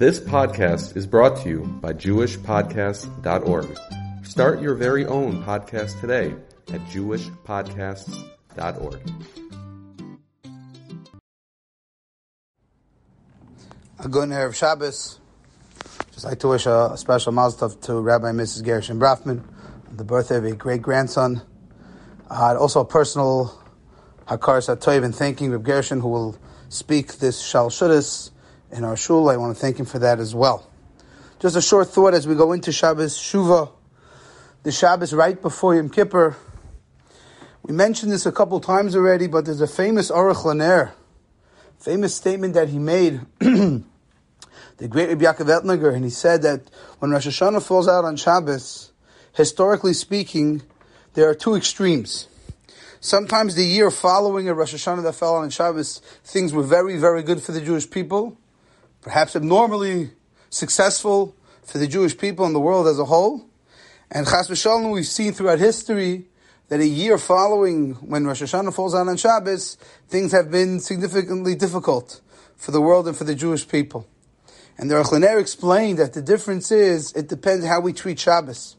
This podcast is brought to you by JewishPodcasts.org. Start your very own podcast today at JewishPodcasts.org. A good Erev Shabbos. Just like to wish a, special mazel tov to Rabbi and Mrs. Gershon Brafman on the birthday of a great grandson. Uh, also a personal Hakaras HaToiv and thanking Reb Gershon who will speak this Shal Shudas in our shul. I want to thank him for that as well. Just a short thought as we go into Shabbos Shuva, the Shabbos right before Yom Kippur. We mentioned this a couple times already, but there's a famous Aruch Laner, famous statement that he made, the great Rabbi Yaakov Ettlinger, and he said that when Rosh Hashanah falls out on Shabbos, historically speaking, there are two extremes. Sometimes the year following a Rosh Hashanah that fell on Shabbos, things were very, very good for the Jewish people perhaps abnormally successful for the Jewish people and the world as a whole. And Chas v'shalom, we've seen throughout history that a year following when Rosh Hashanah falls on Shabbos, things have been significantly difficult for the world and for the Jewish people. And the Aruch Laner explained that the difference is it depends how we treat Shabbos.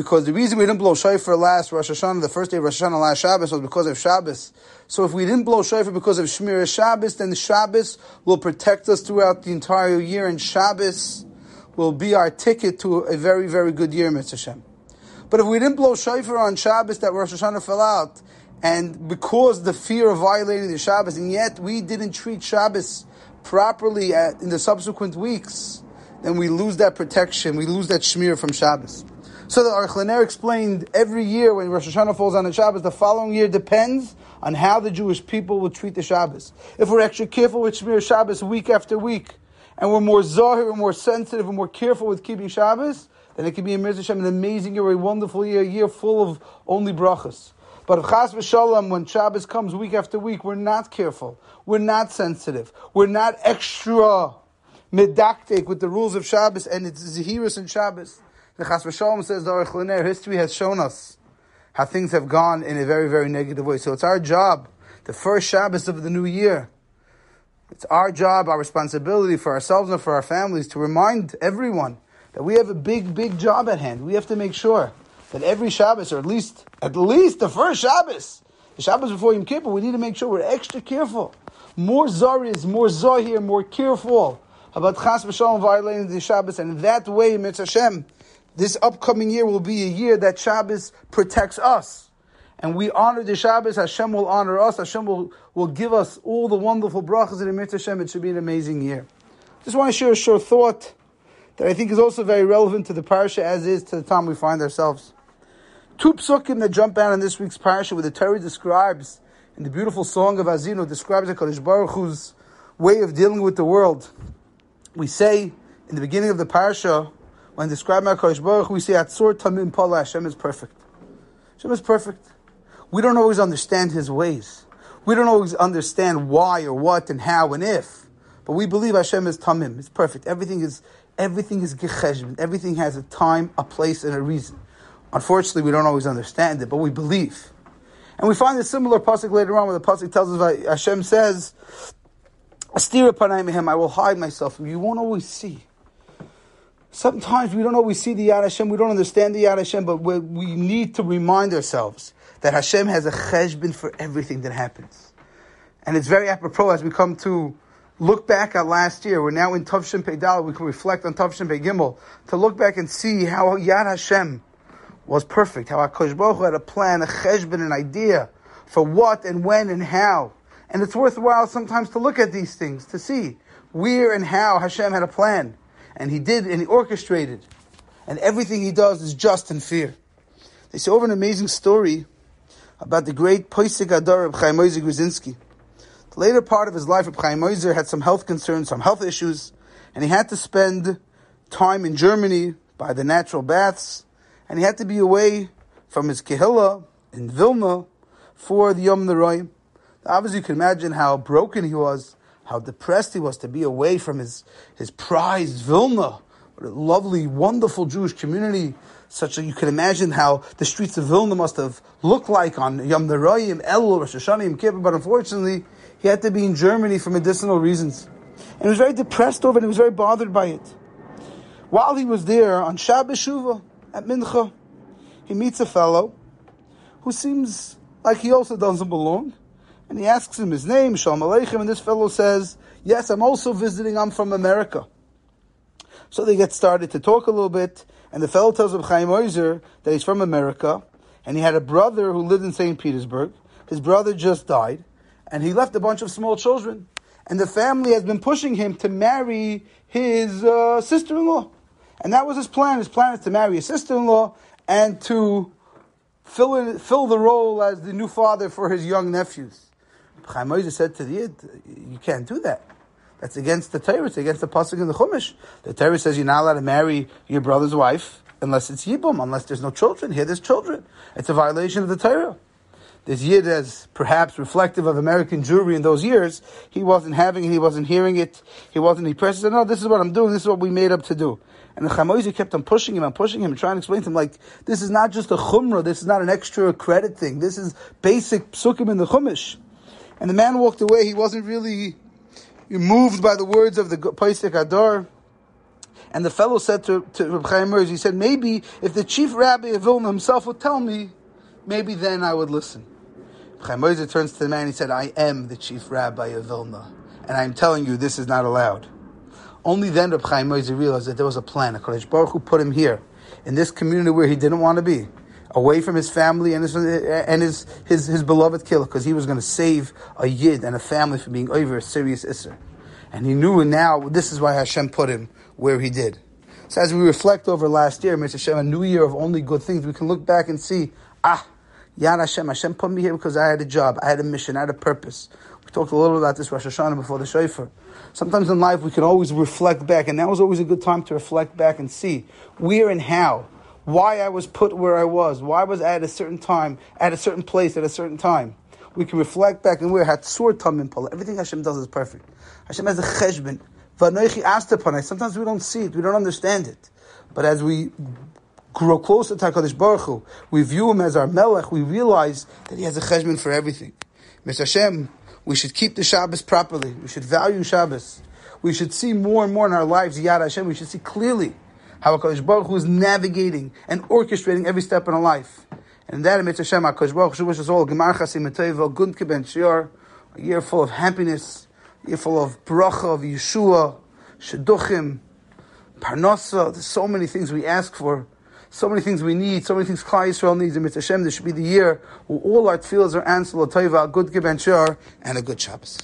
Because the reason we didn't blow shofar last Rosh Hashanah, the first day of Rosh Hashanah last Shabbos, was because of Shabbos. So if we didn't blow shofar because of Shmir Shabbos, then the Shabbos will protect us throughout the entire year, and Shabbos will be our ticket to a very, very good year, Mitzvah Hashem. But if we didn't blow shofar on Shabbos that Rosh Hashanah fell out, and because the fear of violating the Shabbos, and yet we didn't treat Shabbos properly at, in the subsequent weeks, then we lose that protection, we lose that Shmir from Shabbos. So the Aruch Laner explained every year when Rosh Hashanah falls on a Shabbos, the following year depends on how the Jewish people will treat the Shabbos. If we're extra careful with Shmir Shabbos week after week, and we're more zahir, we're more sensitive, and more careful with keeping Shabbos, then it can be a Hashem, an amazing year, a wonderful year, a year full of only brachas. But if Chas v'Shalom, when Shabbos comes week after week, we're not careful, we're not sensitive, we're not extra medactic with the rules of Shabbos and its zahirus and Shabbos, the Chas says the Aruch history has shown us how things have gone in a very, very negative way. So it's our job, the first Shabbos of the new year, it's our job, our responsibility for ourselves and for our families to remind everyone that we have a big, big job at hand. We have to make sure that every Shabbos, or at least, at least the first Shabbos, the Shabbos before Yom Kippur, we need to make sure we're extra careful. More Zariz, more Zahir, more careful about Chas v'Shalom violating the Shabbos, and that way, Mitzvah Hashem, this upcoming year will be a year that Shabbos protects us. And we honor the Shabbos, Hashem will honor us, Hashem will, will give us all the wonderful brachas in the Mitzvah Hashem. It should be an amazing year. Just want to share a short thought that I think is also very relevant to the parasha as is to the time we find ourselves. Two psukim that jump out in this week's parasha where the Torah describes, in the beautiful song of Ha'azinu, describes the Kadosh Baruch Hu's way of dealing with the world. We say in the beginning of the parasha, when describing HaKadosh Baruch we say Atzor Tamim Pala Hashem is perfect. Hashem is perfect. We don't always understand His ways. We don't always understand why or what and how and if. But we believe Hashem is Tamim. It's perfect. Everything is everything is Gecheshbin. Everything has a time, a place, and a reason. Unfortunately, we don't always understand it, but we believe. And we find a similar pasuk later on where the pasuk tells us Hashem says, "Astira I will hide myself. from you. You won't always see. Sometimes we don't always see the Yad Hashem, we don't understand the Yad Hashem, but we need to remind ourselves that Hashem has a cheshbin for everything that happens. And it's very apropos as we come to look back at last year. We're now in Tavshin Pei We can reflect on Tavshin Pei Gimel to look back and see how Yad Hashem was perfect. How HaKadosh Baruch had a plan, a cheshbin, an idea for what and when and how. And it's worthwhile sometimes to look at these things to see where and how Hashem had a plan and he did and he orchestrated, and everything he does is just and fair. They say over an amazing story about the great Poisik Adar of Chaim Ozer Grodzinski. The later part of his life, Chaim had some health concerns, some health issues, and he had to spend time in Germany by the natural baths, and he had to be away from his Kehillah in Vilna for the Yom Neroyim. Obviously, you can imagine how broken he was how depressed he was to be away from his, his prized Vilna. What a lovely, wonderful Jewish community. Such that you can imagine how the streets of Vilna must have looked like on Yom Neroyim, Elul, Rosh Hashanah, Kippur, but unfortunately, he had to be in Germany for medicinal reasons. And he was very depressed over it, he was very bothered by it. While he was there on Shabbos Shuva at Mincha, he meets a fellow who seems like he also doesn't belong. And he asks him his name, Shalom Aleichem, and this fellow says, Yes, I'm also visiting, I'm from America. So they get started to talk a little bit, and the fellow tells Reb Chaim Oizer that he's from America, and he had a brother who lived in St. Petersburg. His brother just died, and he left a bunch of small children. And the family has been pushing him to marry his uh, sister-in-law. And that was his plan. His plan is to marry his sister-in-law and to fill, in, fill the role as the new father for his young nephews. Chaim Oizer said to the Yid, you can't do that. That's against the Torah. It's against the pasuk in the Chumash. The Torah says you're not allowed to marry your brother's wife unless it's Yibum, unless there's no children. Here there's children. It's a violation of the Torah. This Yid, as perhaps reflective of American Jewry in those years, he wasn't having it, he wasn't hearing it, he wasn't, he pressed said, no, this is what I'm doing, this is what we made up to do. And the Chaim Oizer kept on pushing him and pushing him and trying to explain to him, like, this is not just a chumrah, this is not an extra credit thing, this is basic psukim in the chumash. And the man walked away, he wasn't really moved by the words of the Paisik Adar. And the fellow said to, to Reb Chaim he said, maybe if the chief rabbi of Vilna himself would tell me, maybe then I would listen. Chaim turns to the man, he said, I am the chief rabbi of Vilna, and I'm telling you this is not allowed. Only then Reb Chaim Oizer realized that there was a plan. A Kodesh Baruch Hu put him here, in this community where he didn't want to be, away from his family and his and his his, his beloved Kehillah, because he was going to save a yid and a family from being over a serious isser. And he knew now this is why Hashem put him where he did. So as we reflect over last year, Mr. Hashem, a new year of only good things, we can look back and see, ah, Yad Hashem, Hashem put me here because I had a job, I had a mission, I had a purpose. We talked a little about this Rosh Hashanah before the Shofar. Sometimes in life we can always reflect back, and now is always a good time to reflect back and see where and how, why I was put where I was, why I was at a certain time, at a certain place, at a certain time. We can reflect back and we're Hatsur Tamim Pala. Everything Hashem does is perfect. Hashem has a cheshbon. Vanoichi asked upon it. Sometimes we don't see it, we don't understand it. But as we grow closer to HaKadosh Baruch Hu, we view him as our Melech, we realize that he has a cheshbon for everything. Mr. Hashem, we should keep the Shabbos properly. We should value Shabbos. We should see more and more in our lives, Yad Hashem. We should see clearly how HaKadosh Baruch Hu is navigating and orchestrating every step in our life. And in that, Mitzvah Hashem, HaKadosh Baruch Hu wishes all Gemar Chasim Etayvel, Gund Keben Shior, a year full of happiness, a year full of bracha, of Yeshua, Shidduchim, Parnasa. There's so many things we ask for so many things we need, so many things Klal Yisrael needs. And Hashem, this should be the year where all our tefillahs are answered, a good Gib and a good Shabbos.